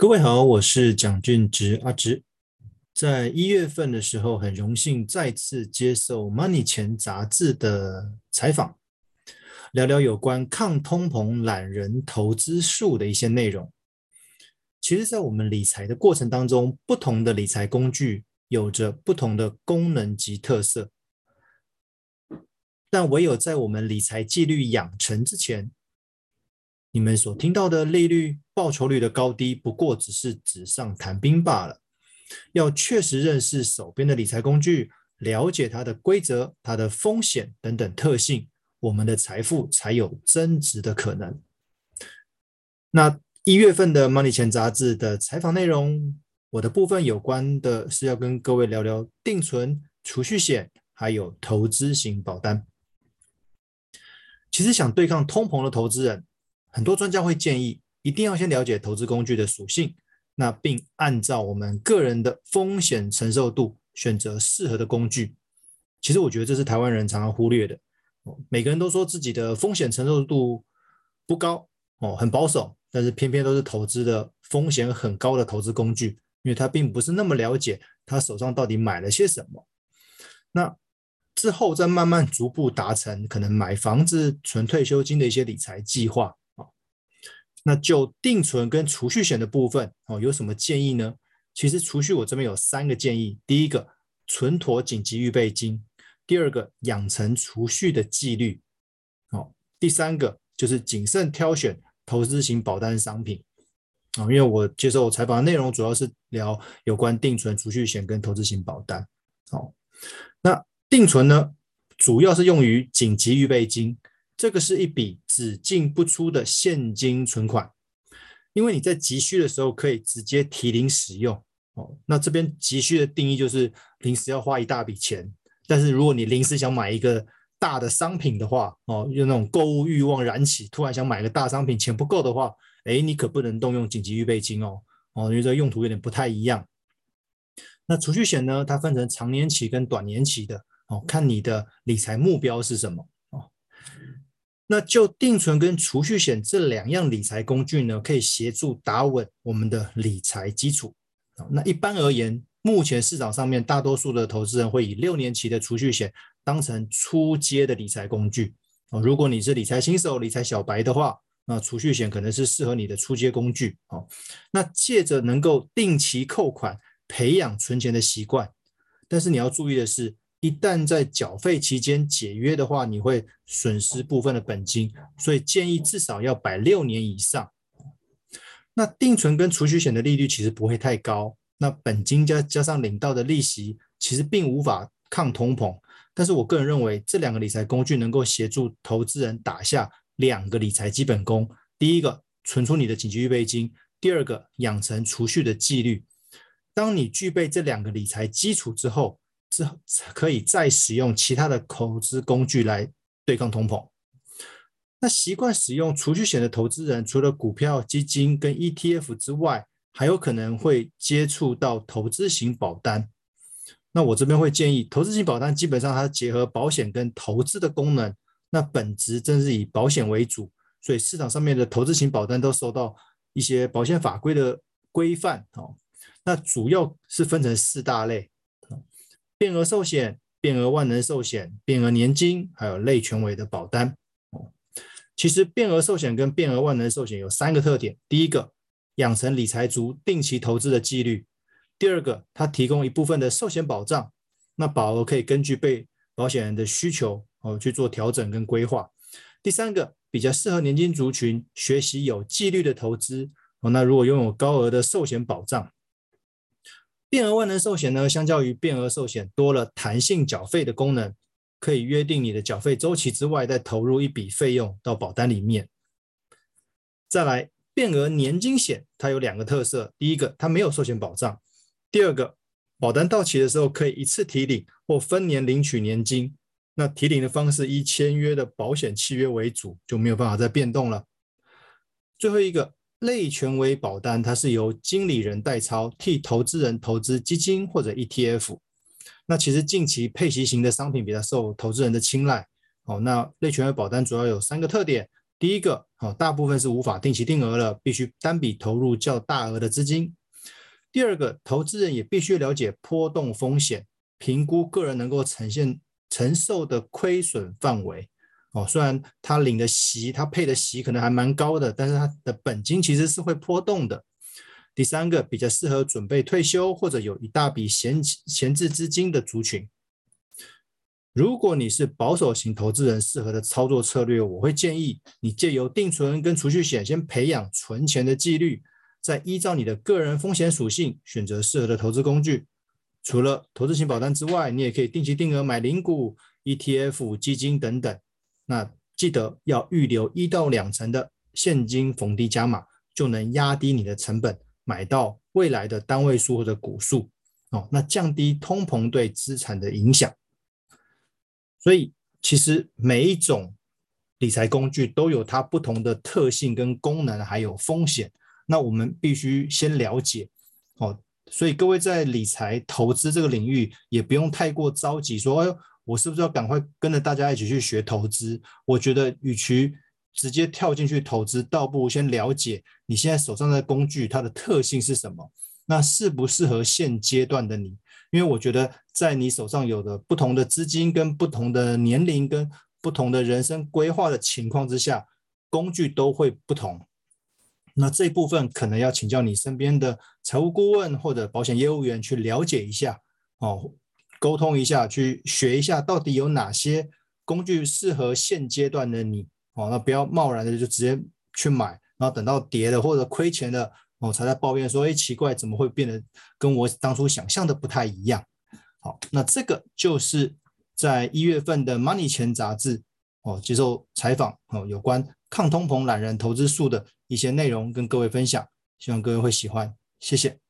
各位好，我是蒋俊植阿植。在一月份的时候，很荣幸再次接受《Money 钱》杂志的采访，聊聊有关抗通膨懒人投资术的一些内容。其实，在我们理财的过程当中，不同的理财工具有着不同的功能及特色，但唯有在我们理财纪律养成之前，你们所听到的利率、报酬率的高低，不过只是纸上谈兵罢了。要确实认识手边的理财工具，了解它的规则、它的风险等等特性，我们的财富才有增值的可能。那一月份的《Money 钱》杂志的采访内容，我的部分有关的是要跟各位聊聊定存、储蓄险，还有投资型保单。其实想对抗通膨的投资人。很多专家会建议，一定要先了解投资工具的属性，那并按照我们个人的风险承受度选择适合的工具。其实我觉得这是台湾人常常忽略的。每个人都说自己的风险承受度不高哦，很保守，但是偏偏都是投资的风险很高的投资工具，因为他并不是那么了解他手上到底买了些什么。那之后再慢慢逐步达成可能买房子、存退休金的一些理财计划。那就定存跟储蓄险的部分哦，有什么建议呢？其实储蓄我这边有三个建议：第一个，存妥紧急预备金；第二个，养成储蓄的纪律；哦，第三个就是谨慎挑选投资型保单商品啊。因为我接受我采访的内容主要是聊有关定存、储蓄险跟投资型保单。哦，那定存呢，主要是用于紧急预备金。这个是一笔只进不出的现金存款，因为你在急需的时候可以直接提领使用哦。那这边急需的定义就是临时要花一大笔钱，但是如果你临时想买一个大的商品的话哦，有那种购物欲望燃起，突然想买个大商品，钱不够的话，哎，你可不能动用紧急预备金哦哦，因为这个用途有点不太一样。那储蓄险呢，它分成长年期跟短年期的哦，看你的理财目标是什么。那就定存跟储蓄险这两样理财工具呢，可以协助打稳我们的理财基础。那一般而言，目前市场上面大多数的投资人会以六年期的储蓄险当成初阶的理财工具。哦，如果你是理财新手、理财小白的话，那储蓄险可能是适合你的初阶工具。哦，那借着能够定期扣款，培养存钱的习惯。但是你要注意的是，一旦在缴费期间解约的话，你会损失部分的本金，所以建议至少要摆六年以上。那定存跟储蓄险的利率其实不会太高，那本金加加上领到的利息，其实并无法抗通膨。但是我个人认为，这两个理财工具能够协助投资人打下两个理财基本功：第一个，存出你的紧急预备金；第二个，养成储蓄的纪律。当你具备这两个理财基础之后，之后可以再使用其他的投资工具来对抗通膨。那习惯使用储蓄险的投资人，除了股票、基金跟 ETF 之外，还有可能会接触到投资型保单。那我这边会建议，投资型保单基本上它结合保险跟投资的功能，那本质正是以保险为主，所以市场上面的投资型保单都受到一些保险法规的规范。哦，那主要是分成四大类。变额寿险、变额万能寿险、变额年金，还有类权委的保单。哦，其实变额寿险跟变额万能寿险有三个特点：第一个，养成理财族定期投资的纪律；第二个，它提供一部分的寿险保障，那保额可以根据被保险人的需求哦去做调整跟规划；第三个，比较适合年轻族群学习有纪律的投资哦。那如果拥有高额的寿险保障。变额万能寿险呢，相较于变额寿险多了弹性缴费的功能，可以约定你的缴费周期之外再投入一笔费用到保单里面。再来，变额年金险，它有两个特色：第一个，它没有寿险保障；第二个，保单到期的时候可以一次提领或分年领取年金。那提领的方式以签约的保险契约为主，就没有办法再变动了。最后一个。类权威保单，它是由经理人代操，替投资人投资基金或者 ETF。那其实近期配息型的商品比较受投资人的青睐。哦，那类权威保单主要有三个特点：第一个，哦，大部分是无法定期定额了，必须单笔投入较大额的资金。第二个，投资人也必须了解波动风险，评估个人能够呈现承受的亏损范围。哦，虽然他领的息，他配的息可能还蛮高的，但是他的本金其实是会波动的。第三个，比较适合准备退休或者有一大笔闲闲置资金的族群。如果你是保守型投资人，适合的操作策略，我会建议你借由定存跟储蓄险先培养存钱的纪律，再依照你的个人风险属性选择适合的投资工具。除了投资型保单之外，你也可以定期定额买零股、ETF、基金等等。那记得要预留一到两成的现金逢低加码，就能压低你的成本，买到未来的单位数或者股数。哦，那降低通膨对资产的影响。所以，其实每一种理财工具都有它不同的特性跟功能，还有风险。那我们必须先了解哦。所以各位在理财投资这个领域，也不用太过着急，说：“哎，我是不是要赶快跟着大家一起去学投资？”我觉得，与其直接跳进去投资，倒不如先了解你现在手上的工具它的特性是什么，那适不适合现阶段的你？因为我觉得，在你手上有的不同的资金、跟不同的年龄、跟不同的人生规划的情况之下，工具都会不同。那这一部分可能要请教你身边的财务顾问或者保险业务员去了解一下，哦，沟通一下，去学一下到底有哪些工具适合现阶段的你。哦，那不要贸然的就直接去买，然后等到跌了或者亏钱了。哦、才在抱怨说：“哎，奇怪，怎么会变得跟我当初想象的不太一样？”好，那这个就是在一月份的《Money 钱》杂志哦接受采访哦，有关抗通膨懒人投资术的一些内容跟各位分享，希望各位会喜欢，谢谢。